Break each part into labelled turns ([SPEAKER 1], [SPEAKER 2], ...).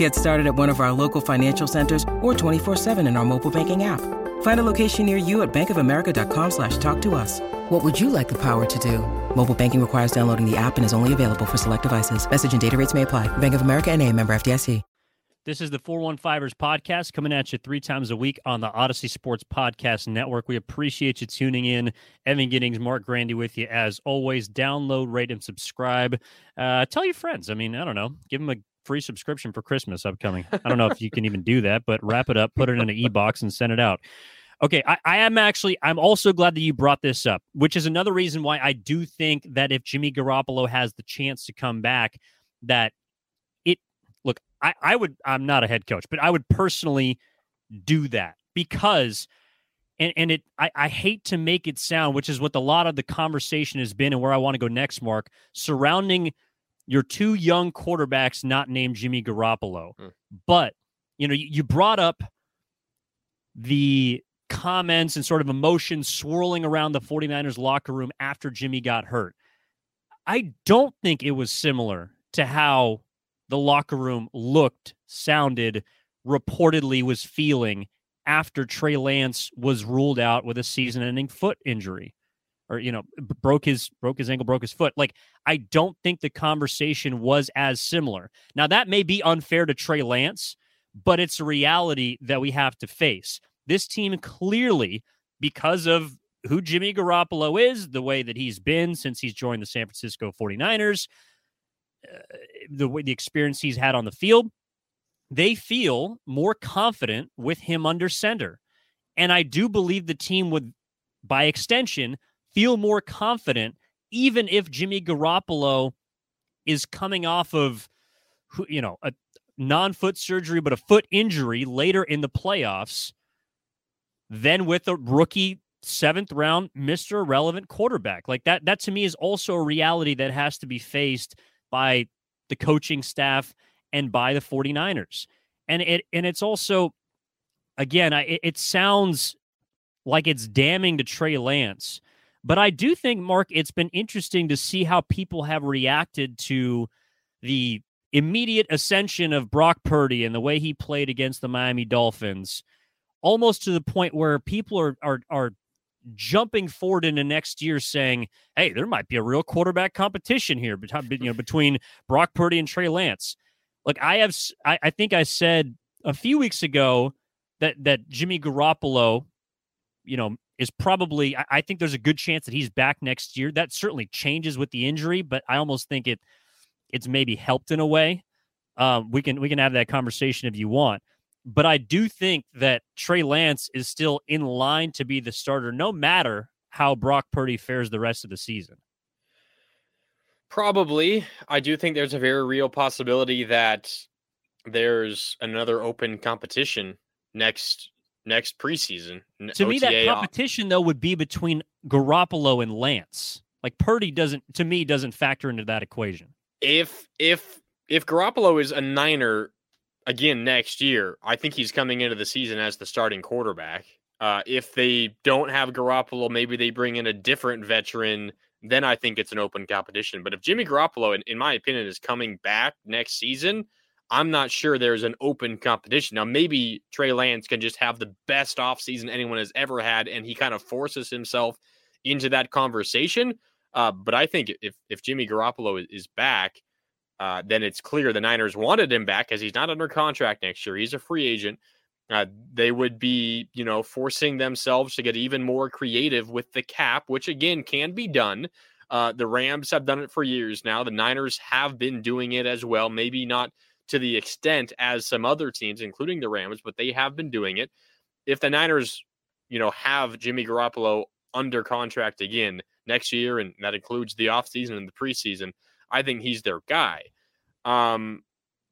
[SPEAKER 1] Get started at one of our local financial centers or 24-7 in our mobile banking app. Find a location near you at bankofamerica.com slash talk to us. What would you like the power to do? Mobile banking requires downloading the app and is only available for select devices. Message and data rates may apply. Bank of America and a member FDIC.
[SPEAKER 2] This is the 415ers podcast coming at you three times a week on the Audacy Sports Podcast Network. We appreciate you tuning in. Evan Giddings, Marc Grandi with you as always. Download, rate, and subscribe. Uh, tell your friends. I mean, I don't know. Give them a free subscription for Christmas upcoming. I don't know if you can even do that, but wrap it up, put it in an e-box, and send it out. Okay, I, I, am actually I'm also glad that you brought this up, which is another reason why I do think that if Jimmy Garoppolo has the chance to come back, that it look, I, I would I'm not a head coach, but I would personally do that because and, and it I, I hate to make it sound, which is what a lot of the conversation has been and where I want to go next, Marc, surrounding your two young quarterbacks not named Jimmy Garoppolo. Hmm. But you know, you, you brought up the comments and sort of emotions swirling around the 49ers locker room after Jimmy got hurt. I don't think it was similar to how the locker room looked, sounded, reportedly was feeling after Trey Lance was ruled out with a season-ending foot injury or you know broke his broke his ankle broke his foot like i don't think the conversation was as similar now that may be unfair to trey lance but it's a reality that we have to face this team clearly, because of who Jimmy Garoppolo is, the way that he's been since he's joined the San Francisco 49ers, uh, the way the experience he's had on the field, they feel more confident with him under center. And I do believe the team would, by extension, feel more confident even if Jimmy Garoppolo is coming off of, you know, a non foot surgery, but a foot injury later in the playoffs than with a rookie seventh round Mr. Relevant quarterback. Like that, that to me is also a reality that has to be faced by the coaching staff and by the 49ers. And it and it's also again, I, it sounds like it's damning to Trey Lance. But I do think, Marc, it's been interesting to see how people have reacted to the immediate ascension of Brock Purdy and the way he played against the Miami Dolphins almost to the point where people are are are jumping forward into next year saying, "Hey, there might be a real quarterback competition here between you know between Brock Purdy and Trey Lance." Look, I have I, I think I said a few weeks ago that that Jimmy Garoppolo, you know, is probably I, I think there's a good chance that he's back next year. That certainly changes with the injury, but I almost think it it's maybe helped in a way. Um, we can we can have that conversation if you want. But I do think that Trey Lance is still in line to be the starter, no matter how Brock Purdy fares the rest of the season.
[SPEAKER 3] Probably. I do think there's a very real possibility that there's another open competition next next preseason.
[SPEAKER 2] To OTA me, that competition though would be between Garoppolo and Lance. Like Purdy doesn't to me doesn't factor into that equation.
[SPEAKER 3] If if if Garoppolo is a Niner again next year, I think he's coming into the season as the starting quarterback. Uh, if they don't have Garoppolo, maybe they bring in a different veteran. Then I think it's an open competition. But if Jimmy Garoppolo, in, in my opinion, is coming back next season, I'm not sure there's an open competition. Now, maybe Trey Lance can just have the best offseason anyone has ever had, and he kind of forces himself into that conversation. Uh, but I think if if Jimmy Garoppolo is, back, uh, then it's clear the Niners wanted him back as he's not under contract next year. He's a free agent. Uh, they would be, you know, forcing themselves to get even more creative with the cap, which again can be done. Uh, the Rams have done it for years now. The Niners have been doing it as well, maybe not to the extent as some other teams, including the Rams, but they have been doing it. If the Niners, you know, have Jimmy Garoppolo under contract again next year, and that includes the offseason and the preseason, I think he's their guy. Um,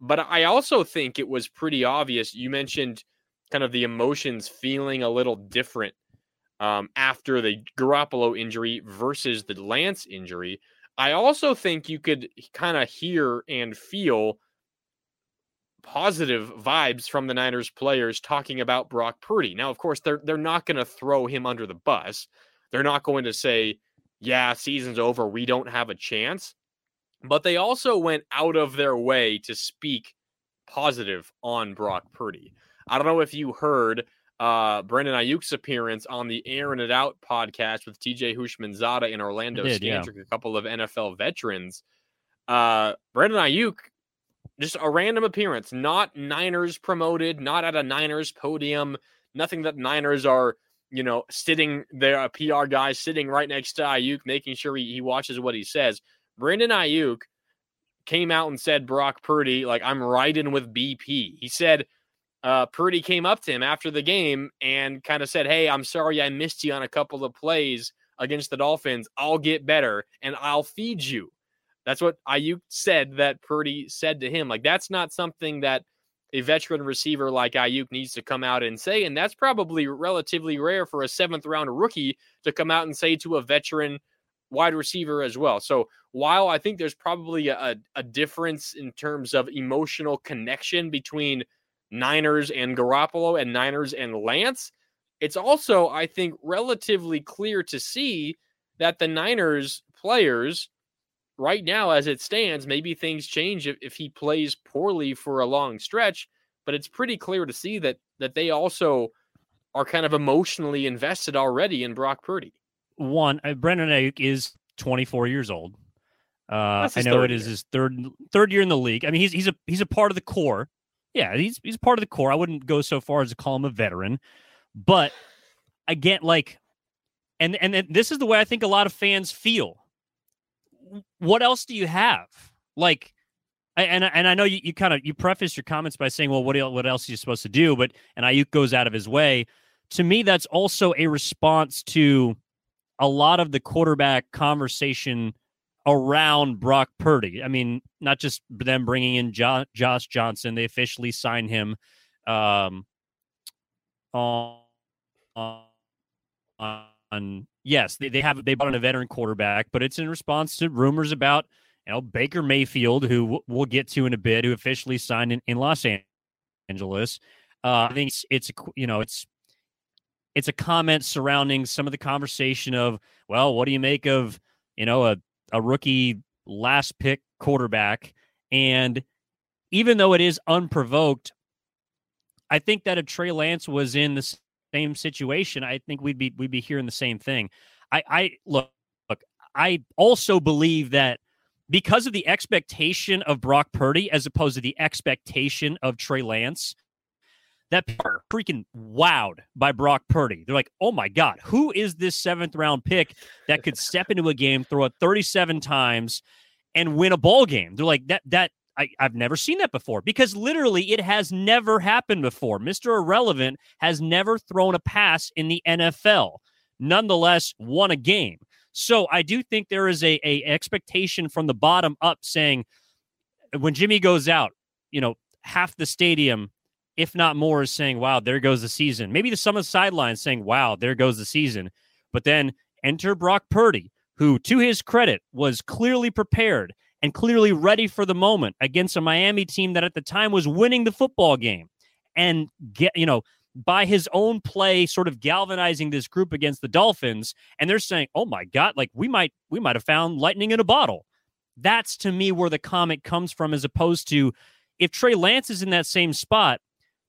[SPEAKER 3] but I also think it was pretty obvious. You mentioned kind of the emotions feeling a little different um, after the Garoppolo injury versus the Lance injury. I also think you could kind of hear and feel positive vibes from the Niners players talking about Brock Purdy. Now, of course, they're they're not going to throw him under the bus. They're not going to say, "Yeah, season's over. We don't have a chance." But they also went out of their way to speak positive on Brock Purdy. I don't know if you heard uh, Brandon Aiyuk's appearance on the Airing It Out podcast with TJ Houshmandzadeh in Orlando did, yeah. a couple of NFL veterans. Uh, Brandon Aiyuk, just a random appearance, not Niners promoted, not at a Niners podium, nothing that Niners are, you know, sitting there, a PR guy sitting right next to Aiyuk, making sure he, he watches what he says. Brandon Aiyuk came out and said Brock Purdy, like, I'm riding with BP. He said, uh, Purdy came up to him after the game and kind of said, Hey, I'm sorry I missed you on a couple of plays against the Dolphins. I'll get better and I'll feed you. That's what Aiyuk said that Purdy said to him. Like, that's not something that a veteran receiver like Aiyuk needs to come out and say. And that's probably relatively rare for a seventh round rookie to come out and say to a veteran wide receiver as well. So while I think there's probably a, a difference in terms of emotional connection between Niners and Garoppolo and Niners and Lance, it's also, I think, relatively clear to see that the Niners players right now, as it stands, maybe things change if, if he plays poorly for a long stretch, but it's pretty clear to see that that they also are kind of emotionally invested already in Brock Purdy.
[SPEAKER 2] One, uh, Brandon Aiyuk is 24 years old. Uh, I know it is year. his third third year in the league. I mean, he's he's a he's a part of the core. Yeah, he's he's part of the core. I wouldn't go so far as to call him a veteran, but again, like, and and, and this is the way I think a lot of fans feel. What else do you have? Like, and and I know you, you kind of you preface your comments by saying, well, what what else are you supposed to do? But and Aiyuk goes out of his way. To me, that's also a response to a lot of the quarterback conversation around Brock Purdy. I mean, not just them bringing in jo- Josh Johnson; they officially signed him um, on, on yes, they, they have they bought in a veteran quarterback, but it's in response to rumors about you know Baker Mayfield, who we'll get to in a bit, who officially signed in, in Los Angeles. Uh, I think it's, it's you know it's it's a comment surrounding some of the conversation of well, what do you make of you know a a rookie last pick quarterback. And even though it is unprovoked, I think that if Trey Lance was in the same situation, I think we'd be we'd be hearing the same thing. I, I look, look, I also believe that because of the expectation of Brock Purdy as opposed to the expectation of Trey Lance, that freaking wowed by Brock Purdy. They're like, oh my God, who is this seventh round pick that could step into a game, throw it 37 times, and win a ball game? They're like, that, that, I, have never seen that before because literally it has never happened before. Mr. Irrelevant has never thrown a pass in the NFL, nonetheless, won a game. So I do think there is a, a expectation from the bottom up saying when Jimmy goes out, you know, half the stadium if not more, is saying, wow, there goes the season. Maybe the some of the sidelines saying, wow, there goes the season. But then enter Brock Purdy, who, to his credit, was clearly prepared and clearly ready for the moment against a Miami team that at the time was winning the football game. And get, you know, by his own play, sort of galvanizing this group against the Dolphins. And they're saying, oh my God, like we might, we might have found lightning in a bottle. That's to me where the comment comes from, as opposed to if Trey Lance is in that same spot,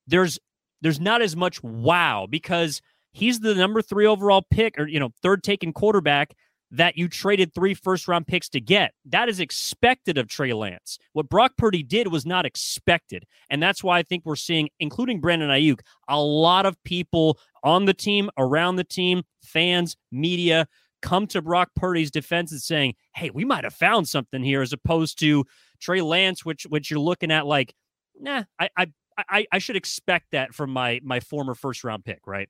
[SPEAKER 2] there's there's not as much wow because he's the number three overall pick or you know third taken quarterback that you traded three first round picks to get. That is expected of Trey Lance. What Brock Purdy did was not expected. And that's why I think we're seeing, including Brandon Aiyuk, a lot of people on the team, around the team, fans, media, come to Brock Purdy's defense and saying, hey, we might have found something here, as opposed to Trey Lance, which which you're looking at like, nah, I, I I, I should expect that from my my former first round pick, right?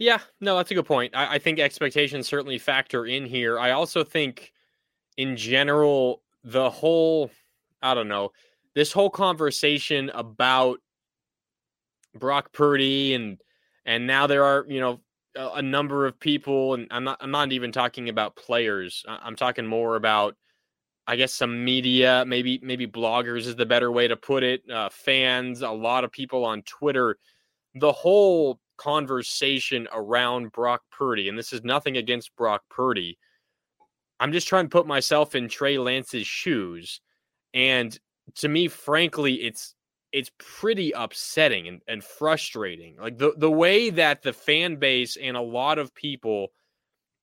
[SPEAKER 3] Yeah, no, that's a good point. I, I, think expectations certainly factor in here. I also think, in general, the whole, I don't know, this whole conversation about Brock Purdy and and now there are you know a, a number of people, and I'm not I'm not even talking about players. I'm talking more about, I guess, some media, maybe maybe bloggers is the better way to put it. Uh, fans, a lot of people on Twitter. The whole conversation around Brock Purdy, and this is nothing against Brock Purdy. I'm just trying to put myself in Trey Lance's shoes. And to me, frankly, it's it's pretty upsetting and, and frustrating. Like the, the way that the fan base and a lot of people,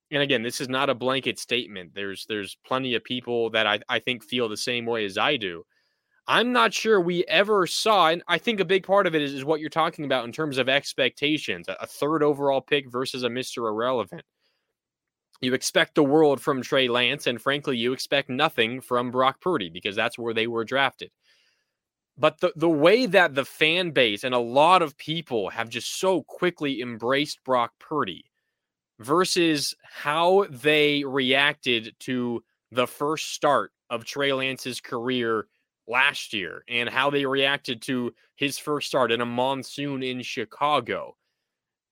[SPEAKER 3] and again, this is not a blanket statement. There's there's plenty of people that I, I think feel the same way as I do. I'm not sure we ever saw, and I think a big part of it is, is what you're talking about in terms of expectations a third overall pick versus a Mr. Irrelevant. You expect the world from Trey Lance, and frankly, you expect nothing from Brock Purdy because that's where they were drafted. But the, the way that the fan base and a lot of people have just so quickly embraced Brock Purdy versus how they reacted to the first start of Trey Lance's career last year and how they reacted to his first start in a monsoon in Chicago.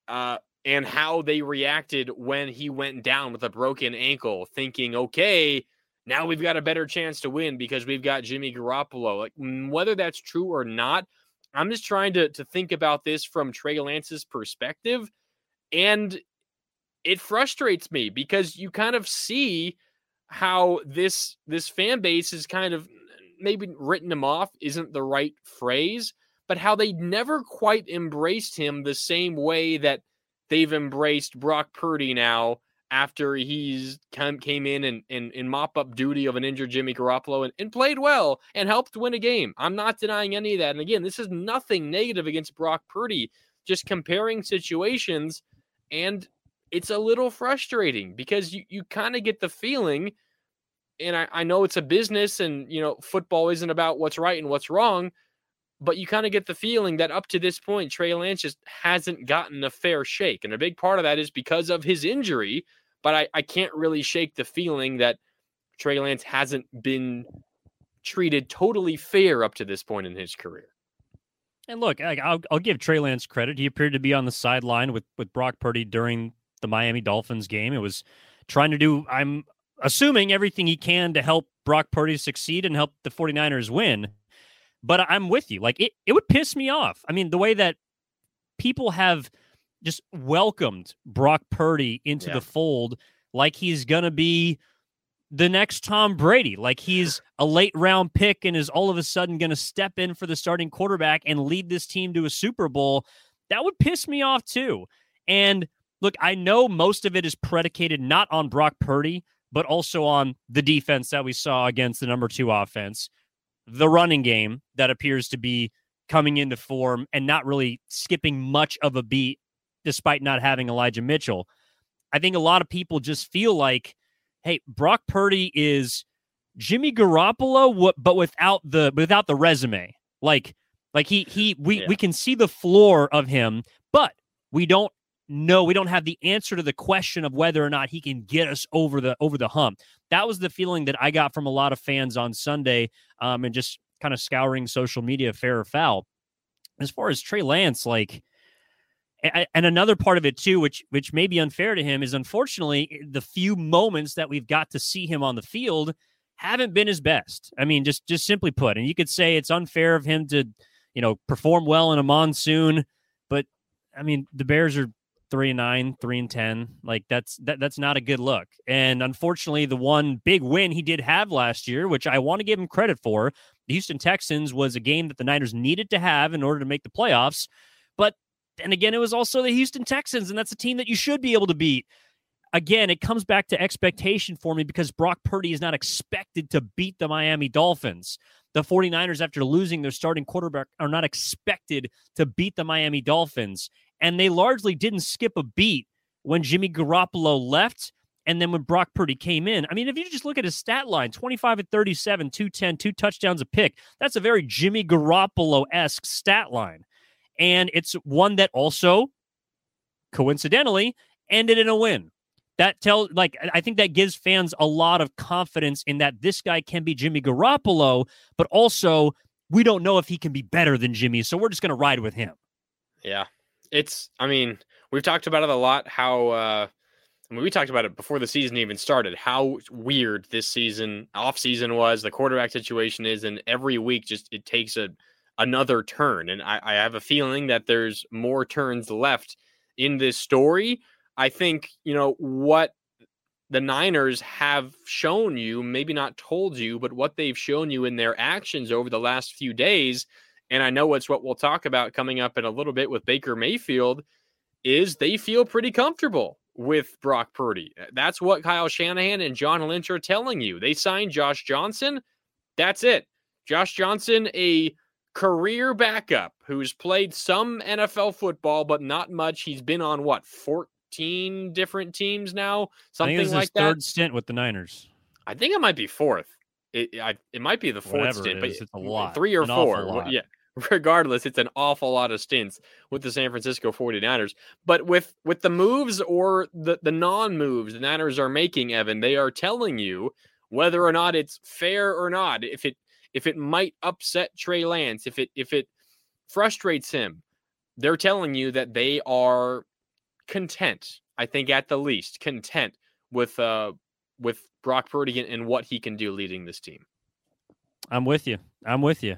[SPEAKER 3] Uh, and how they reacted when he went down with a broken ankle, thinking, okay, now we've got a better chance to win because we've got Jimmy Garoppolo. Like whether that's true or not, I'm just trying to to think about this from Trey Lance's perspective, and it frustrates me because you kind of see how this this fan base is kind of maybe written him off isn't the right phrase, but how they never quite embraced him the same way that they've embraced Brock Purdy now after he's come, came in and in, in mop up duty of an injured Jimmy Garoppolo and, and played well and helped win a game. I'm not denying any of that. And again, this is nothing negative against Brock Purdy, just comparing situations. And it's a little frustrating because you, you kind of get the feeling and I, I know it's a business and you know football isn't about what's right and what's wrong but you kind of get the feeling that up to this point trey lance just hasn't gotten a fair shake and a big part of that is because of his injury but i, I can't really shake the feeling that trey lance hasn't been treated totally fair up to this point in his career.
[SPEAKER 2] And look I'll, I'll give trey lance credit. He appeared to be on the sideline with with brock purdy during the miami dolphins game. It was trying to do i'm assuming everything he can to help Brock Purdy succeed and help the 49ers win. But I'm with you. Like it, it would piss me off. I mean, the way that people have just welcomed Brock Purdy into yeah. the fold like he's going to be the next Tom Brady, like he's a late round pick and is all of a sudden going to step in for the starting quarterback and lead this team to a Super Bowl. That would piss me off too. And look, I know most of it is predicated not on Brock Purdy, but also on the defense that we saw against the number two offense, the running game that appears to be coming into form and not really skipping much of a beat despite not having Elijah Mitchell. I think a lot of people just feel like, hey, Brock Purdy is Jimmy Garoppolo, but without the without the resume. Like, like he he we yeah. we can see the floor of him, but we don't no, we don't have the answer to the question of whether or not he can get us over the over the hump. That was the feeling that I got from a lot of fans on Sunday, um, and just kind of scouring social media, fair or foul. As far as Trey Lance, like, and another part of it too, which which may be unfair to him, is unfortunately the few moments that we've got to see him on the field haven't been his best. I mean, just just simply put, and you could say it's unfair of him to, you know, perform well in a monsoon, but I mean, the Bears are three and nine, three and ten. Like that's that that's not a good look. And unfortunately, the one big win he did have last year, which I want to give him credit for, the Houston Texans was a game that the Niners needed to have in order to make the playoffs. But then again, it was also the Houston Texans, and that's a team that you should be able to beat. Again, it comes back to expectation for me because Brock Purdy is not expected to beat the Miami Dolphins. The 49ers, after losing their starting quarterback, are not expected to beat the Miami Dolphins. And they largely didn't skip a beat when Jimmy Garoppolo left and then when Brock Purdy came in. I mean, if you just look at his stat line 25 at 37, 210, two touchdowns a pick, that's a very Jimmy Garoppolo esque stat line. And it's one that also, coincidentally, ended in a win. That tells, like, I think that gives fans a lot of confidence in that this guy can be Jimmy Garoppolo, but also we don't know if he can be better than Jimmy. So we're just going to ride with him.
[SPEAKER 3] Yeah. It's, I mean, we've talked about it a lot how, uh, I mean, we talked about it before the season even started. How weird this season, off season was, the quarterback situation is, and every week just it takes a another turn. And I, I have a feeling that there's more turns left in this story. I think you know what the Niners have shown you, maybe not told you, but what they've shown you in their actions over the last few days. And I know it's what we'll talk about coming up in a little bit with Baker Mayfield. Is they feel pretty comfortable with Brock Purdy. That's what Kyle Shanahan and John Lynch are telling you. They signed Josh Johnson. That's it. Josh Johnson, a career backup who's played some NFL football, but not much. He's been on what, 14 different teams now? Something like that.
[SPEAKER 2] third stint with the Niners.
[SPEAKER 3] I think it might be fourth. It, I, it might be the fourth
[SPEAKER 2] Whatever
[SPEAKER 3] stint,
[SPEAKER 2] but it's a lot.
[SPEAKER 3] Three or
[SPEAKER 2] An
[SPEAKER 3] four. Yeah regardless, it's an awful lot of stints with the San Francisco 49ers. But with with the moves or the, the non-moves the Niners are making, Evan, they are telling you whether or not it's fair or not, if it if it might upset Trey Lance, if it if it frustrates him, they're telling you that they are content, I think at the least, content with uh with Brock Purdy and, and what he can do leading this team.
[SPEAKER 2] I'm with you. I'm with you.